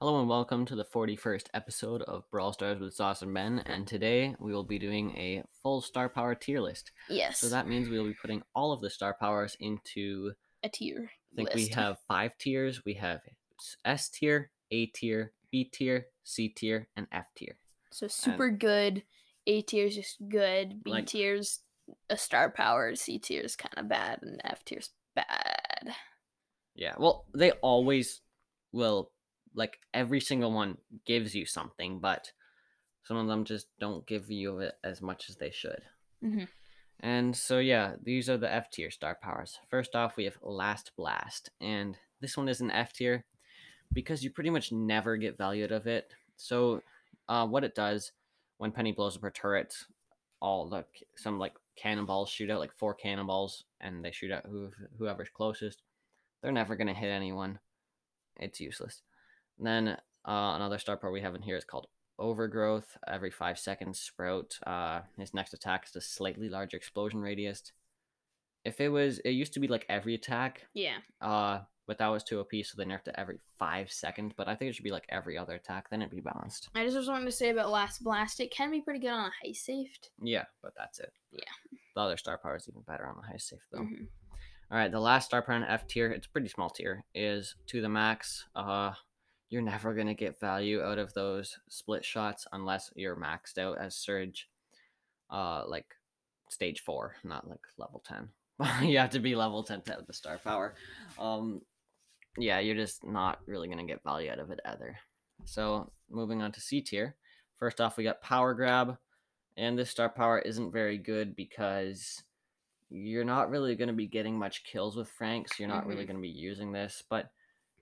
Hello and welcome to the 41st episode of Brawl Stars with Sauce and Ben, and today we will be doing a full star power tier list. Yes. So that means we will be putting all of the star powers into, a tier. I think list. we have five tiers. We have S tier, A tier, B tier, C tier, and F tier. so super good. A tier is just good. B Like- tier's a star power. C tier is kind of bad, and F tier's bad. Yeah, well, they always will, like, every single one gives you something, but some of them just don't give you it as much as they should. Mhm. And so, yeah, these are the F tier star powers. First off, we have Last Blast, and this one is an F tier because you pretty much never get value out of it. So, uh, what it does when Penny blows up her turret, all the some like cannonballs shoot out, like four cannonballs, and they shoot out who, whoever's closest. They're never gonna hit anyone. It's useless. And then uh, another star power we have in here is called Overgrowth. Every five seconds, Sprout. Uh, his next attack is a slightly larger explosion radius. If it was, it used to be like every attack, Yeah. uh, but that was too OP, so they nerfed it every five seconds. But I think it should be like every other attack, then it'd be balanced. I just was wanting to say about Last Blast. It can be pretty good on a high safed. Yeah, but that's it. Yeah. The other star power is even better on the high safe though. Mhm. All right, the last star power in F tier, it's a pretty small tier, is to the max. Uh, you're never gonna get value out of those split shots unless you're maxed out as Surge, uh, like stage four, not like level ten. you have to be level ten to have the star power. Um, yeah, you're just not really gonna get value out of it either. So moving on to C tier. First off, we got Power Grab, and this star power isn't very good because you're not really going to be getting much kills with Frank, so you're not really Mhm. going to be using this. But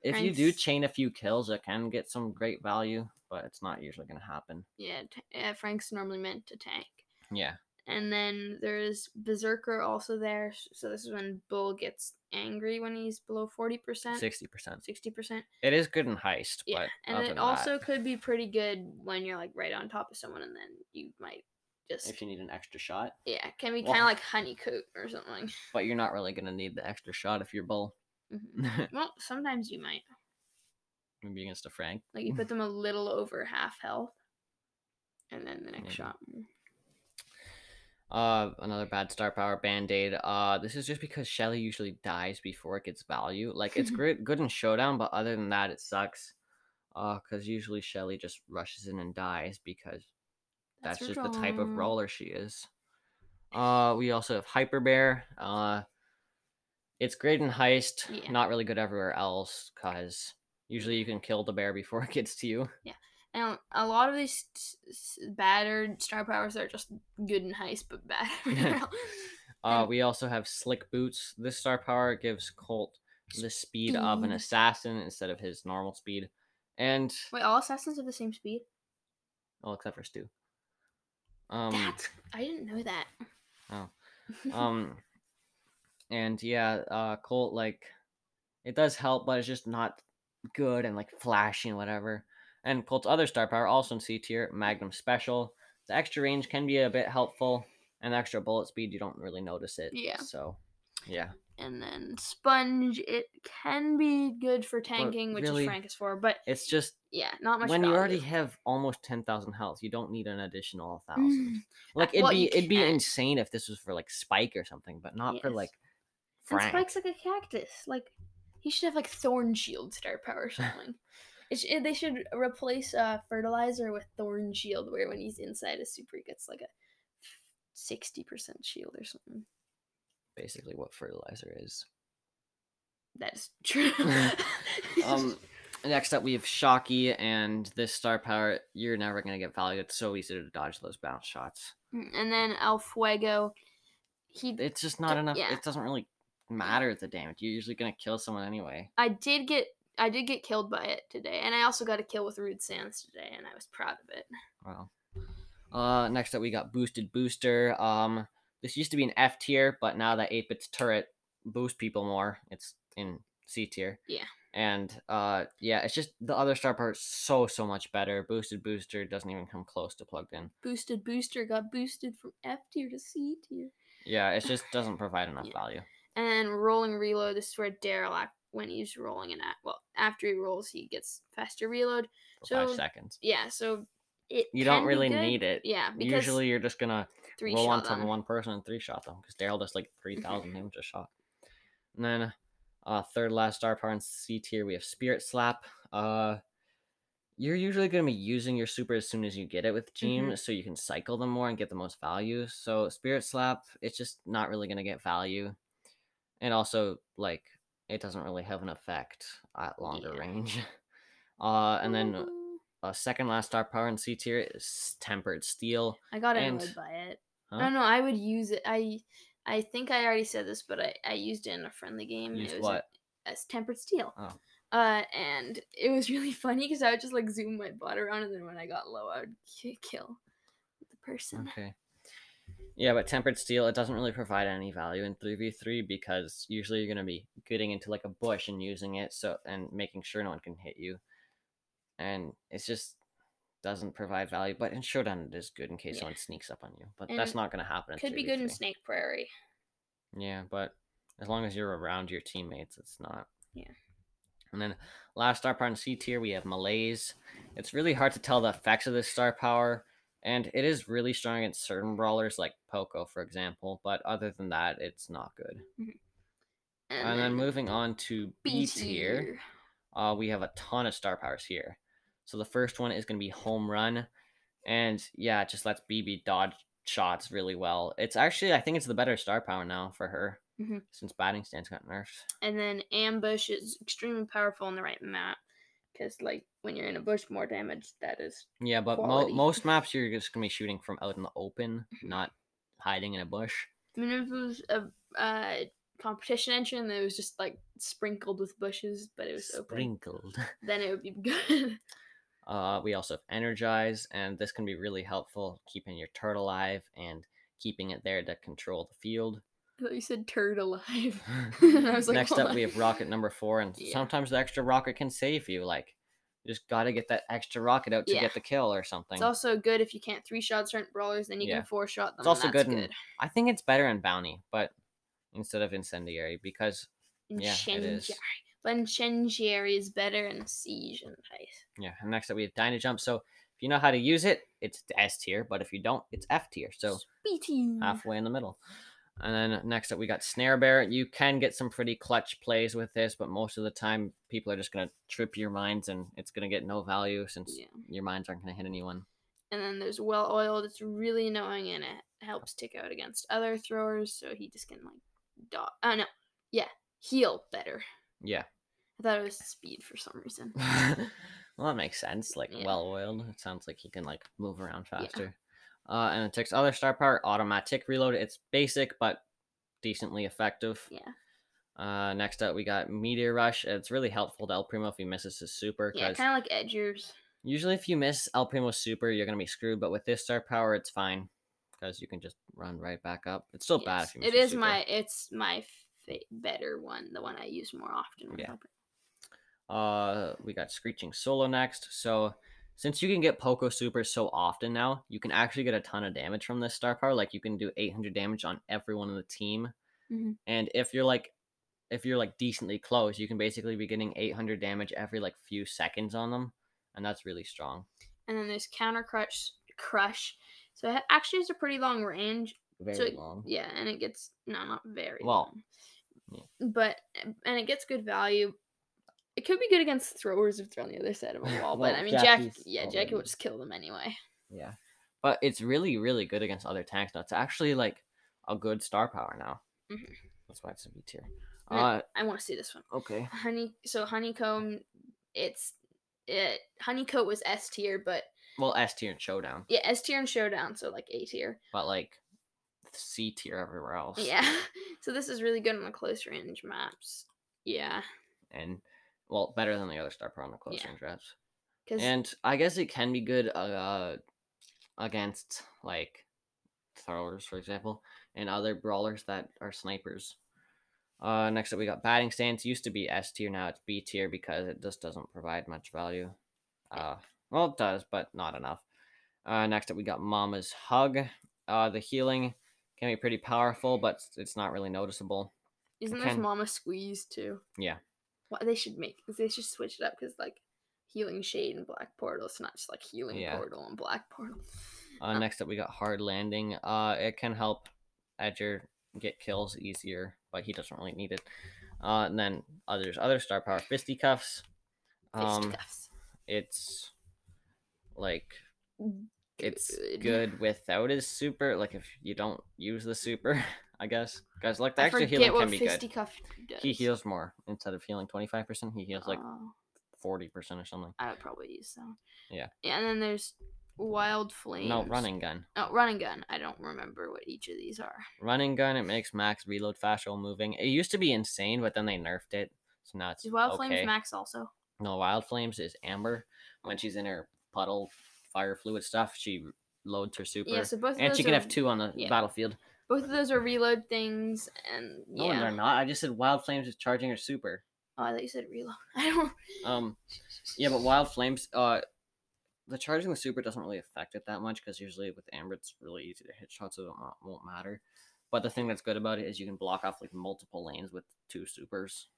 if you do chain a few kills, it can get some great value, but it's not usually going to happen. Yeah. T- uh, Frank's normally meant to tank. Yeah. And then there's Berserker also there. So this is when Bull gets angry when he's below forty percent, 60%. sixty percent. It is good in heist, Yeah, but and it also that, could be pretty good when you're like right on top of someone, and then you might just if you need an extra shot, yeah, can be Well- kind of like honeycoat or something. but you're not really going to need the extra shot if you're bull. Mhm. Well, sometimes you might Maybe against a Frank. like you put them a little over half health, and then the next shot. Uh, another bad star power band aid. Uh, this is just because Shelly usually dies before it gets value. Like it's great, good in showdown, but other than that, it sucks. Uh, because usually Shelly just rushes in and dies because that's, her just the type of roller she is. Uh, we also have Hyper Bear. Uh, it's great in heist, Yeah. not really good everywhere else because usually you can kill the bear before it gets to you. Yeah, and a lot of these battered star powers are just good in heist, but bad. everywhere else. Uh, we also have Slick Boots. This star power gives Colt the speed of an assassin instead of his normal speed. And Wait, all assassins have the same speed? well, except for Stu. Um, That's I didn't know that. Oh. um, and yeah, uh, Colt like it does help, but it's just not good and like flashy and whatever. And Colt's other star power, also in C tier, Magnum Special. The extra range can be a bit helpful, and extra bullet speed you don't really notice it. Yeah. So, yeah. and then sponge it can be good for tanking which really- is frank is for but It's just yeah not much when you already have almost ten thousand health, you don't need an additional Mm, thousand. Like it'd well, be it'd be insane if this was for like Spike or something, but not for Yes. Like and spike's like a cactus like he should have like thorn shield star power or something it they should replace uh fertilizer with thorn shield where when he's inside a super he gets like a 60% shield or something Basically, what fertilizer is. that is true Um, next up we have Shocky, and this star power you're never gonna get value. It's so easy to dodge those bounce shots. Mm, and then el fuego he It's just not D- enough. yeah. It doesn't really matter the damage. You're usually gonna kill someone anyway. I did get I did get killed by it today, and I also got a kill with Rude Sands today, and I was proud of it. Wow. Uh, next up we got Boosted Booster. Um, this used to be an F tier, but now that 8-bit's turret boosts people more, it's in C tier. Yeah. And uh, yeah, it's just the other star is so so much better. Boosted Booster doesn't even come close to plugged in. Boosted Booster got boosted from F tier to C tier, Yeah, it just doesn't provide enough Yeah. value. And Rolling Reload. This is where Darryl act when he's rolling an act. Well, after he rolls, he gets faster reload. for So five seconds. yeah, so it You don't really need it. Yeah, because Usually you're just gonna three roll on shot them. one person and three shot them because Darryl does like 3,000 damage a shot. And then uh, third last star power in C tier, we have Spirit Slap. Uh, you're usually going to be using your super as soon as you get it with Gene, Mm-hmm. so you can cycle them more and get the most value. So Spirit Slap, it's just not really going to get value. And also, like, it doesn't really have an effect at longer Yeah. range. Uh, and then Woohoo. uh, second last star power in C tier is Tempered Steel. I got and- annoyed by it. don't know. I would use it. I I think I already said this, but I, I used it in a friendly game. Used it was what? As tempered steel. Oh. Uh, and it was really funny because I would just like zoom my bot around, and then when I got low, I would ki- kill the person. Okay. Yeah, but tempered steel it doesn't really provide any value in three v three because usually you're gonna be getting into like a bush and using it so and making sure no one can hit you, and it's just doesn't provide value. But in showdown it is good in case Yeah. someone sneaks up on you. But that's not gonna happen. In Could be good in Snake Prairie. Yeah, but as long as you're around your teammates, it's not. Yeah. And then last star power in C tier, we have Malaise. It's really hard to tell the effects of this star power, and it is really strong against certain brawlers like Poco, for example. But other than that, it's not good. And, then moving on to B tier, uh, we have a ton of star powers here. So the first one is going to be Home Run, and yeah, it just lets Bibi dodge shots really well. It's actually, I think it's the better star power now for her Mhm. since batting stance got nerfed. And then ambush is extremely powerful on the right map. Because like when you're in a bush, more damage. That is Yeah, but mo- Quality. most maps you're just gonna be shooting from out in the open, Mhm. not hiding in a bush. I mean, if it was a uh, competition engine that was just like sprinkled with bushes, but it was open, Sprinkled. then it would be good. Uh, we also have energize, and this can be really helpful keeping your turtle alive and keeping it there to control the field. I thought you said turd alive. I was like, Next up, we have rocket number four, and Yeah. sometimes the extra rocket can save you. Like, you just gotta get that extra rocket out to Yeah. get the kill or something. It's also good if you can't three shot certain brawlers, then you Yeah. can four shot them. It's also good, in, I think it's better in bounty, but instead of incendiary because yeah, it is. Incendiary. But incendiary is better in siege and heist. Yeah, and next up we have Dyna Jump. So if you know how to use it, it's S tier, but if you don't, it's F tier. So Speedy. halfway in the middle. And then next up we got Snare Bear. You can get some pretty clutch plays with this, but most of the time people are just gonna trip your mines and it's gonna get no value since Yeah. your mines aren't gonna hit anyone. And then there's well oiled. It's really annoying and it helps tick out against other throwers, so he just can like dot. Oh no, yeah, heal better. Yeah. I thought it was speed for some reason. well that makes sense. Like Yeah. well oiled. It sounds like he can like move around faster. Uh and it takes other star power, automatic reload. It's basic but decently effective. Yeah, Uh, next up, we got Meteor Rush. It's really helpful to El Primo if he misses his super. yeah, kind of like Edgar's. usually, if you miss El Primo's super, you're gonna be screwed. But with this star power, it's fine because you can just run right back up. It's still bad Yes, if you miss It is super. my it's my better one, the one I use more often. Yeah. Uh, we got Screeching Solo next. So since you can get Poco super so often now, you can actually get a ton of damage from this star power. Like you can do 800 damage on everyone in the team. Mhm. And if you're like, if you're like decently close, you can basically be getting 800 damage every like few seconds on them, and that's really strong. And then there's counter crush crush. So it actually has a pretty long range. Very So it- long. Yeah, and it gets no, not very Well, long. But and it gets good value. It could be good against throwers if they're on the other side of a wall. but I mean, Jacky's yeah, Jacky will just kill them anyway. Yeah, but it's really really good against other tanks now. It's actually like a good star power now. Mhm. That's why it's a B tier. Uh, I want to see this one. okay. Honey, so honeycomb, it's it honeycoat was S tier, but Well, S tier and showdown, yeah, S tier and showdown, so like A tier. but like C tier everywhere else. Yeah, so this is really good on the close range maps. Yeah, and well, better than the other star on the close Yeah. range reps. And I guess it can be good uh, against like throwers, for example, and other brawlers that are snipers. Uh, next up, we got batting stance. Used to be S tier, now it's B tier because it just doesn't provide much value. Uh, well, it does, but not enough. Uh, next up, we got Mama's Hug. Uh, the healing can be pretty powerful, but it's not really noticeable. isn't there Mama Squeeze too? Yeah. Well, they should make they should switch it up because like healing shade and black portal. It's not just like healing Yeah. portal and black portal. Uh, next up, we got hard landing. Uh, it can help Edgar get kills easier, but he doesn't really need it. Uh, and then others, other star power, fisticuffs. Um, Fisticuffs. it's like it's good without his super. Like if you don't use the super, I guess. Guys, like the I extra healing can be good. does. He heals more instead of healing twenty five percent. He heals like Oh, forty percent or something. I would probably use them. Yeah. Yeah, and then there's wild flames. No, running gun. Oh, running gun. I don't remember what each of these are. Running gun. It makes max reload faster while moving. It used to be insane, but then they nerfed it, so now it's Is wild okay. flames max also? No, Wild Flames is Amber. When she's in her puddle fire fluid stuff, she loads her super. Yeah, so both of and she can are, have two on the yeah. battlefield. Both of those are reload things, and No, yeah. they're not. I just said Wild Flames is charging or super. Oh, I thought you said reload. I don't. Um, yeah, but Wild Flames, uh, the charging the super doesn't really affect it that much because usually with Amber it's really easy to hit shots, so it won't- matter. But the thing that's good about it is you can block off like multiple lanes with two supers.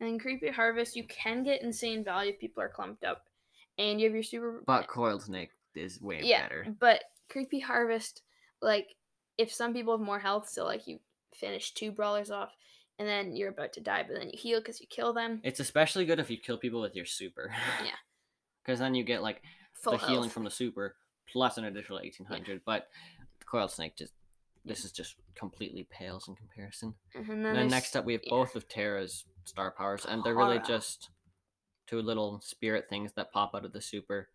And in creepy harvest, you can get insane value if people are clumped up, and you have your super. But Coiled Snake is way yeah, better. but creepy harvest, like if some people have more health, so like you finish two brawlers off, and then you're about to die, but then you heal because you kill them. It's especially good if you kill people with your super. Yeah. Because then you get like Full the healing from the super plus an additional 1800 but the coiled snake just this is just completely pales in comparison And and then, then next up we have yeah. both of Tara's star powers and they're really just two little spirit things that pop out of the super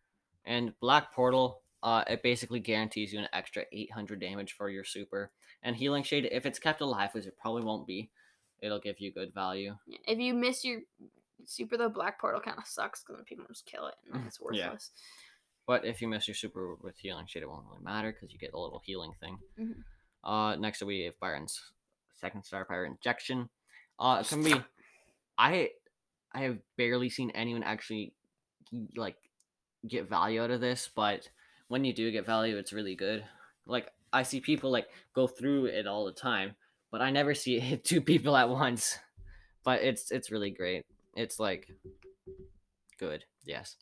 and black portal uh it basically guarantees you an extra 800 damage for your super and healing shade if it's kept alive which it probably won't be it'll give you good value If you miss your super, the black portal kind of sucks because then people just kill it and then it's Yeah. worthless. But if you miss your super with healing shade, it won't really matter because you get a little healing thing. Mhm. Uh, next we have Byron's second star power injection. Uh, gonna be. I I have barely seen anyone actually like get value out of this, but when you do get value, it's really good. Like I see people like go through it all the time, but I never see it hit two people at once. But it's it's really great. It's like good, yes.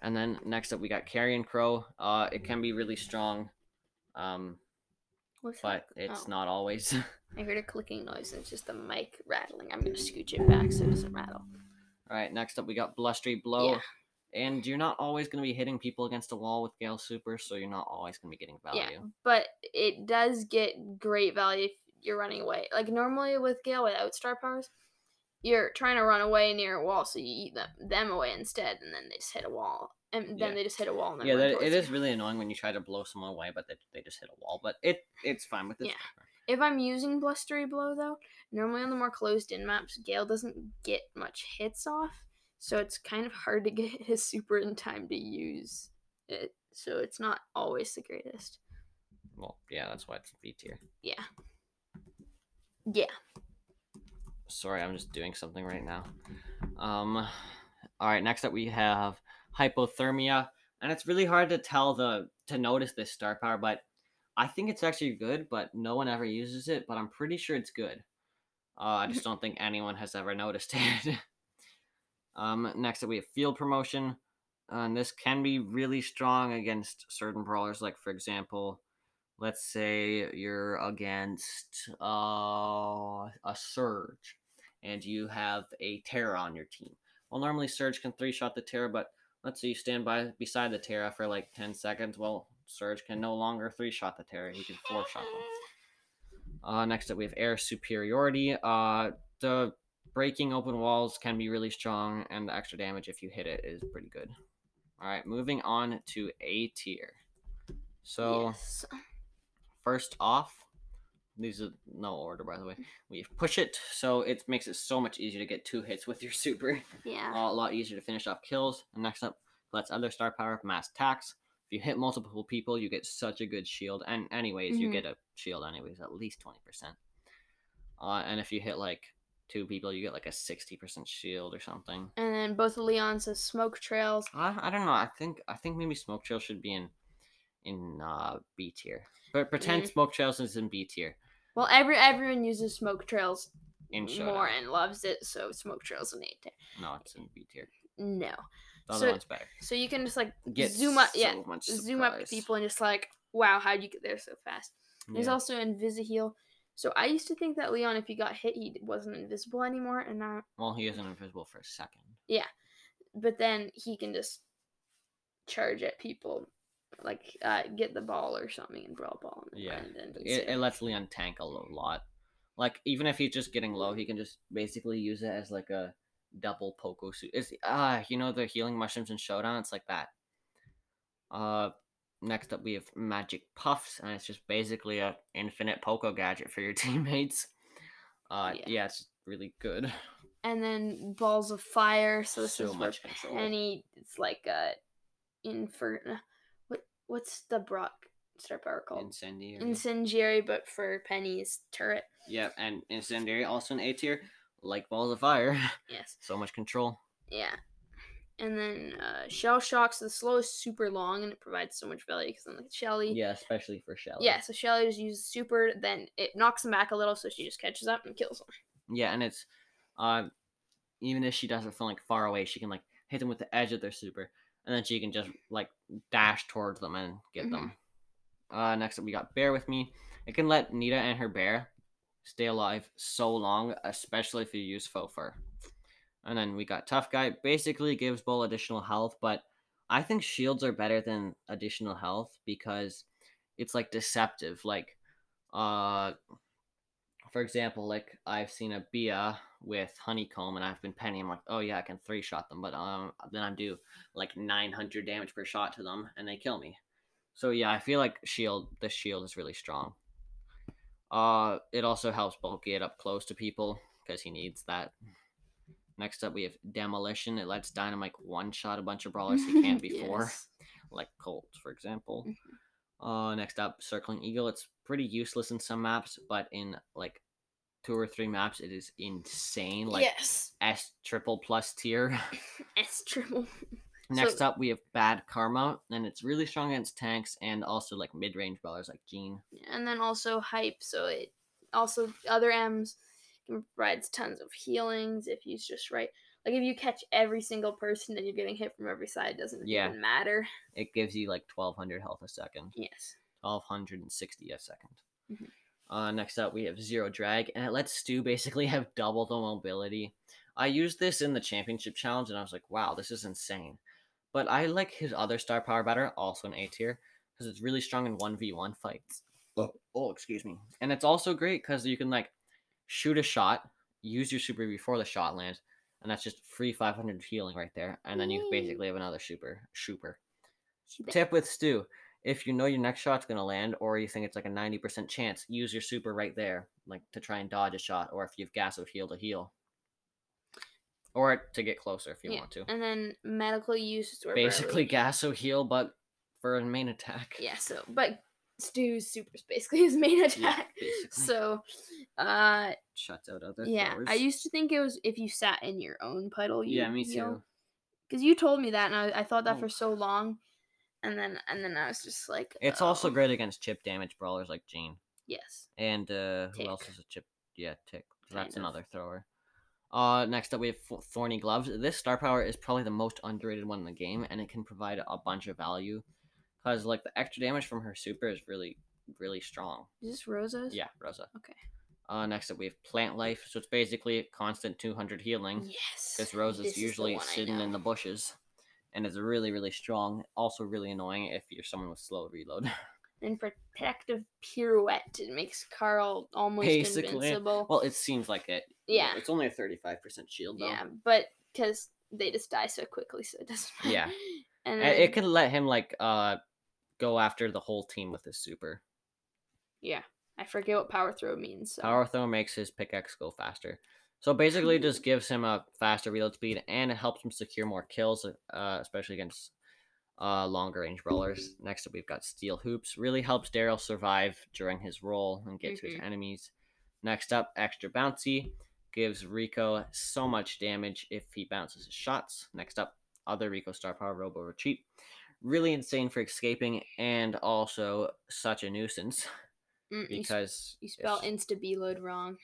And then next up we got Carrion Crow. Uh, it can be really strong, um, What's but that? it's Oh, not always. I heard a clicking noise and it's just the mic rattling. I'm gonna scooch it back so it doesn't rattle. All right, next up we got Blustery Blow. Yeah. And you're not always going to be hitting people against a wall with Gale Super, so you're not always going to be getting value. Yeah, but it does get great value if you're running away. Like normally with Gale without star powers, you're trying to run away near a wall, so you eat them them away instead, and then they just hit a wall, and then Yeah. they just hit a wall. And then Yeah, that, it towards is really annoying when you try to blow someone away, but they, they just hit a wall. But it it's fine with this. Yeah. If I'm using blustery blow though, normally on the more closed in maps, Gale doesn't get much hits off, so it's kind of hard to get his super in time to use it. So it's not always the greatest. Well, yeah, that's why it's V tier. Yeah. Yeah. Sorry, I'm just doing something right now. Um, all right. Next up, we have hypothermia, and it's really hard to tell the to notice this star power, but I think it's actually good. But no one ever uses it. But I'm pretty sure it's good. Uh, I just don't think anyone has ever noticed it. Um, next up, we have field promotion, and this can be really strong against certain brawlers. Like for example, let's say you're against uh, a surge and you have a Tara on your team. Well, normally Surge can three shot the Tara, but let's say you stand by beside the Tara for like 10 seconds. Well, Surge can no longer three shot the Tara, he can four shot them. Uh, next up, we have Air Superiority. Uh, the breaking open walls can be really strong, and the extra damage if you hit it is pretty good. All right, moving on to A tier. So, Yes. first off, these are no order by the way. We push it, so it makes it so much easier to get two hits with your super. Yeah. a lot easier to finish off kills. And next up, let's other star power, mass tax. If you hit multiple people, you get such a good shield. And anyways, you Mhm. get a shield anyways, at least twenty percent. Uh, and if you hit like two people, you get like a sixty percent shield or something. And then both of Leon says smoke trails. I, I don't know. I think I think maybe smoke trail should be in in uh B tier. But pretend Mm. smoke trails is in B tier. Well, every everyone uses smoke trails In more and loves it. So Smoke Trail's in A tier. No, it's in B tier. No. The other So- one's better. So you can just like Get zoom up, yeah, so much zoom up to people and just like, wow, how'd you get there so fast? There's Yeah. also Invisiheal. So I used to think that Leon, if he got hit, he wasn't invisible anymore, and now, Well, he isn't invisible for a second. Yeah, but then he can just charge at people, like uh, get the ball or something and brawl ball. And Yeah. and It, it lets Leon tank a lot. Like even if he's just getting low, he can just basically use it as like a double Poco suit. It's ah, you know the healing mushrooms in Showdown. It's like that. Uh, next up we have Magic Puffs, and it's just basically a infinite Poco gadget for your teammates. Uh, Yeah. yeah, it's really good. and then balls of fire. So this So is much control. Penny. It's like a infer. What what's the Brock star power called? Incendiary. Incendiary, but for Penny's turret. Yep, and Incendiary also an A tier, like Balls of Fire. Yes. so much control. Yeah. And then uh, Shell Shock's the slow is super long and it provides so much value because then like Shelly. Yeah, especially for Shelly. Yeah, so Shelly just uses super, then it knocks him back a little, so she just catches up and kills him. Yeah, and it's uh even if she doesn't feel like far away, she can like hit them with the edge of their super, and then she can just like dash towards them and get them. Uh next up we got Bear with me. It can let Nita and her bear stay alive so long, especially if you use faux fur. And then we got Tough Guy. Basically gives Bull additional health, but I think shields are better than additional health because it's like deceptive. Like uh for example, like I've seen a Bea with honeycomb and I've been penny. I'm like, oh yeah, I can three shot them, but um, then I'm do like 900 damage per shot to them and they kill me. So yeah, I feel like shield. The shield is really strong. Uh, it also helps Bulky get up close to people because he needs that. Next up, we have demolition. It lets Dynamite one shot a bunch of brawlers he can't before Yes. like Colt, for example. Mhm. Uh, next up, Circling Eagle. It's pretty useless in some maps, but in like two or three maps, it is insane. Like yes. S triple plus tier. S triple. next So- up, we have Bad Karma, and it's really strong against tanks and also like mid range brawlers like Gene. And then also hype, so it also other M's provides tons of healings if used just right. Like if you catch every single person and you're getting hit from every side, it doesn't Yeah. even matter. It gives you like 1200 health a second. Yes. 1260 a 2nd Mhm. Uh, next up, we have Zero Drag, and it lets Stu basically have double the mobility. I used this in the Championship Challenge, and I was like, wow, this is insane. But I like his other star power better, also an A tier, because it's really strong in 1v1 fights. Oh, oh excuse me. And it's also great because you can, like, shoot a shot, use your super before the shot lands, and that's just free 500 healing right there. And then you basically have another super. Super. Tip with Stu. If you know your next shot's gonna land, or you think it's like a ninety percent chance, use your super right there, like to try and dodge a shot, or if you have Gaso-Heal to heal, or to get closer if you yeah. want to. And then medical use Basically, Gaso-Heal, but for a main attack. Yeah, so but Stu's super basically his main attack. basically. so uh Shuts out other. yeah, I used to think it was if you sat in your own puddle. You Yeah, me too. Because you told me that, and I, I thought that Oh. for so long, and then and then I was just like, It's also oh, great against chip damage brawlers like Gene. Yes. And uh, who else is a chip? Yeah, Tick. That's of. another thrower. Uh, next up we have Thorny Gloves. This star power is probably the most underrated one in the game, and it can provide a bunch of value. Cause like the extra damage from her super is really, really strong. Is this Rosa's? Yeah, Rosa. Okay. Uh, next up we have Plant Life. So it's basically constant 200 healing. Yes. Because is usually sitting in the bushes, and is really, really strong. Also really annoying if you're someone with slow reload. And protective pirouette. It makes Carl almost Basically. invincible. well, it seems like it. Yeah. It's only a 35% shield though. yeah, but because they just die so quickly, so it doesn't. matter. Yeah. And then, It can let him like uh go after the whole team with his super. yeah, I forget what power throw means. So. Power throw makes his pickaxe go faster. So basically, just gives him a faster reload speed, and it helps him secure more kills, uh, especially against uh, longer range brawlers. Next up, we've got Steel Hoops. Really helps Darryl survive during his roll and get to his Mhm. enemies. Next up, Extra Bouncy. Gives Rico so much damage if he bounces his shots. Next up, other Rico Star Power Robo Retreat. Really insane for escaping and also such a nuisance Mm, you, because you spell insta beeload wrong.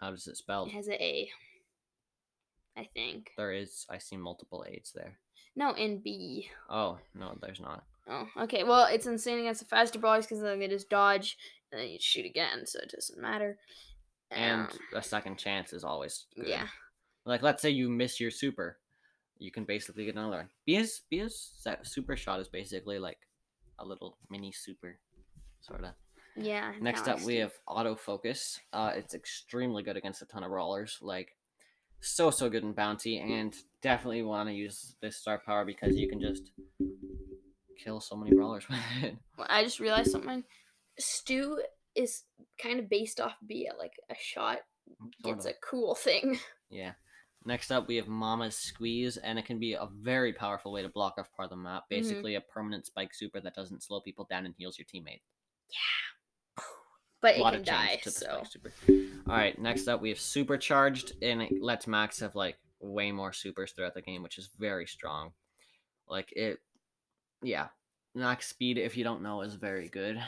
How does it spell? It has a A. I think. There is. I see multiple eights there. No, in B. Oh no, there's not. Oh, okay. Well, it's insane against the faster brawlers because then they just dodge and then you shoot again, so it doesn't matter. And Um, a second chance is always good. yeah, Like let's say you miss your super, you can basically get another one. Bea's Bea's se- super shot is basically like a little mini super, sort of. yeah. Next up, we have autofocus. Uh, it's extremely good against a ton of brawlers. Like, so so good in bounty, and definitely want to use this star power because you can just kill so many brawlers with it. Well, I just realized something. Stu is kind of based off B. Like a shot Sort gets of. a cool thing. Yeah. Next up, we have Mama's Squeeze, and it can be a very powerful way to block off part of the map. Mm-hmm. Basically, a permanent spike super that doesn't slow people down and heals your teammate. Yeah. But a it can of die. to the So spike super. All right, next up we have supercharged, and it lets Max have like way more supers throughout the game, which is very strong. Like it, yeah. Max speed, if you don't know, is very good.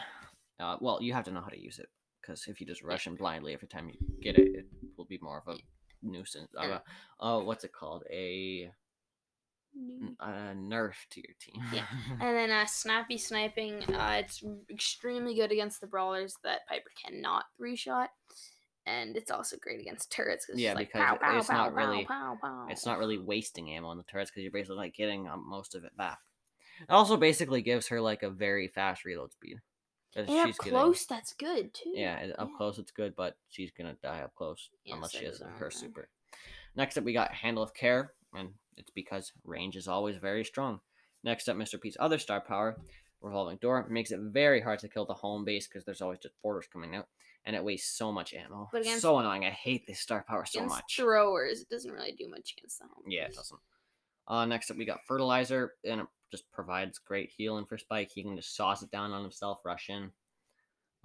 Uh, well, you have to know how to use it because if you just rush in blindly every time you get it, it will be more of a nuisance. Uh, oh, what's it called? A, a nerf to your team. Yeah. And then uh, snappy sniping, uh, it's extremely good against the brawlers that Piper cannot three shot, and it's also great against turrets. 'cause Yeah, it's like, because pow, pow, it's not pow, pow, really- pow, pow. it's not really wasting ammo on the turrets because you're basically like getting um, most of it back. It also basically gives her like a very fast reload speed. And up close, that's good too. yeah, it- up close it's good, but she's gonna die up close Yeah, unless she has her super. Next up, we got Handle of Care, and it's because range is always very strong. Next up, Mr. P's other star power, Revolving Door, makes it very hard to kill the home base because there's always just porters coming out, and it wastes so much ammo. But against- so annoying. I hate this star power so against much. throwers, it doesn't really do much against the home. Yeah, it base. doesn't. Uh, next up, we got Fertilizer, and it just provides great healing for Spike. He can just sauce it down on himself, rush in.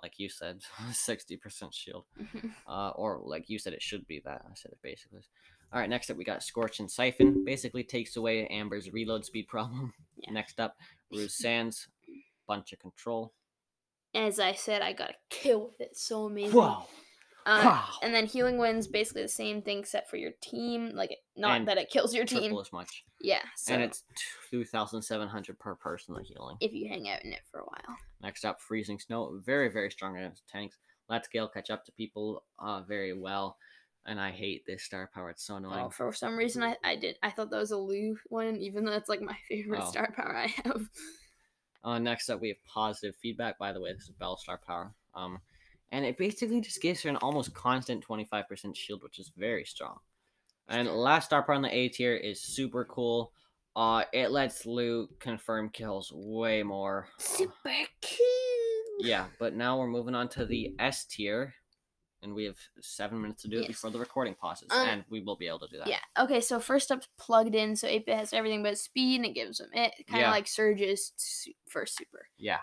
Like you said, 60% shield. Uh, or like you said, it should be that. I said it basically. All right, next up, we got Scorchin' Siphon. Basically takes away Amber's reload speed problem. Yeah. Next up, Rude Sands, bunch of control. As I said, I got a kill with it. So amazing. Wow. Uh, wow. and then healing winds basically the same thing except for your team. Like not And that it kills your team. As much. Yeah. So and it's 2,700 per person, the healing. if you hang out in it for a while. Next up, Freezing Snow. Very, very strong against tanks. Lets Gale catch up to people uh, very well. And I hate this star power. It's so annoying. Oh, for some reason I, I did I thought that was a Lou one, even though it's like my favorite Oh. star power I have. Uh, next up, we have Positive Feedback. By the way, this is Belle Star Power. Um, and it basically just gives her an almost constant 25% shield, which is very strong. And last star power on the A tier is super cool. Uh, it lets Lou confirm kills way more. Super cool. Yeah, but now we're moving on to the S tier, and we have seven minutes to do it Yes. before the recording pauses, Um, and we will be able to do that. Yeah. Okay. So first up's plugged in, so 8 has everything but speed, and it gives him it kind of Yeah. like Surge's su- first super. Yeah.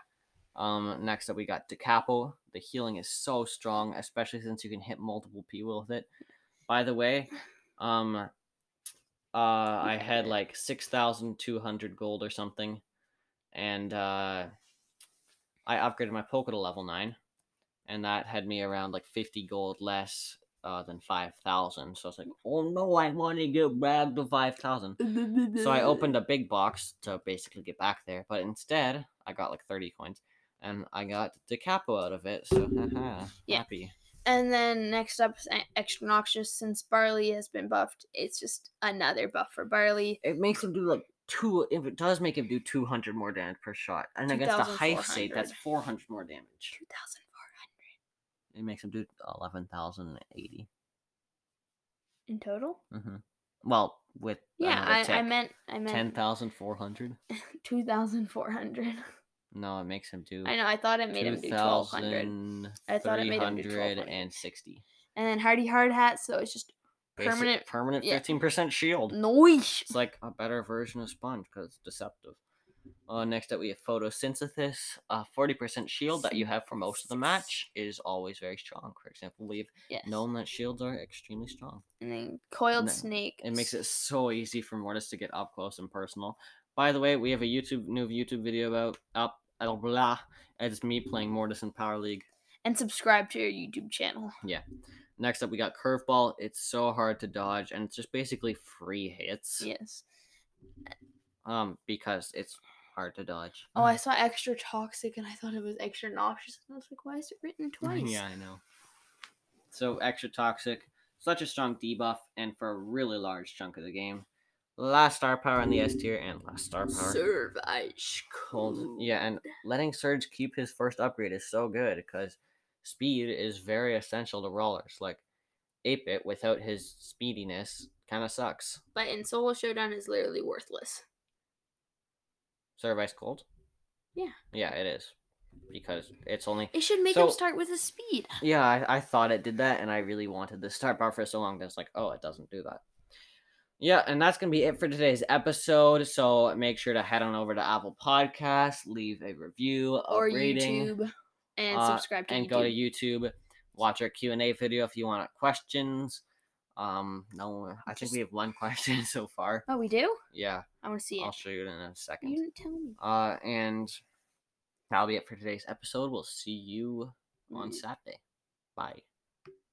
Um, next up, we got Da Capo. The healing is so strong, especially since you can hit multiple people with it. By the way, um, uh, I had like six thousand two hundred gold or something, and uh, I upgraded my Poco to level nine, and that had me around like fifty gold less uh, than five thousand. So I was like, oh no, I want to get back to five thousand. So I opened a big box to basically get back there, but instead I got like 30 coins and I got Da Capo out of it. So haha, Yeah. happy. And then next up, is extra noxious. Since Barley has been buffed, it's just another buff for Barley. It makes him do like two. If it does make him do 200 more damage per shot, and against the high state, that's 400 more damage. Two thousand four hundred It makes him do 11,080. in total. Mm-hmm. Well, with Yeah, I, I meant I meant 10,400. two thousand four hundred. No, it makes him do. I know. I thought it made him do twelve hundred. I thought it made him do 1200. 2,360. And then Hardy Hard Hat, so it's just Basic- Permanent- permanent yeah. 15% shield. noise. It's like a better version of Sponge because it's deceptive. Uh, next up, we have Photosynthesis. Uh, 40% shield that you have for most of the match is always very strong. For example, we've Yes. known that shields are extremely strong. And then Coiled And then Snake. It makes it so easy for Mortis to get up close and personal. By the way, we have a YouTube new YouTube video about up blah blah. It's me playing Mortis in Power League. and subscribe to your YouTube channel. Yeah. Next up, we got Curveball. It's so hard to dodge, and it's just basically free hits. Yes. Um, because it's hard to dodge. Oh, I saw extra toxic and I thought it was extra noxious. And I was like, why is it written twice? yeah, I know. So extra toxic, such a strong debuff, and for a really large chunk of the game. Last star power in the S tier and last star power. Serve ice Cold. Yeah, and letting Surge keep his first upgrade is so good because speed is very essential to rollers. Like, Ape It without his speediness kind of sucks. But in Solo Showdown is literally worthless. Serve Ice Cold? Yeah. Yeah, it is. Because it's only. It should make So- him start with a speed. Yeah, I, I thought it did that, and I really wanted the start bar for so long that it's like, oh, it doesn't do that. Yeah, and that's going to be it for today's episode. So make sure to head on over to Apple Podcasts, leave a review, a Or rating. YouTube. And uh, subscribe to and YouTube. go to YouTube, watch our Q and A video if you want questions. Um, no, I think Just- we have one question so far. Oh, we do? Yeah, I want to see it. I'll show you it in a second. You didn't tell me. Uh, and that'll be it for today's episode. We'll see you on. Saturday. Bye.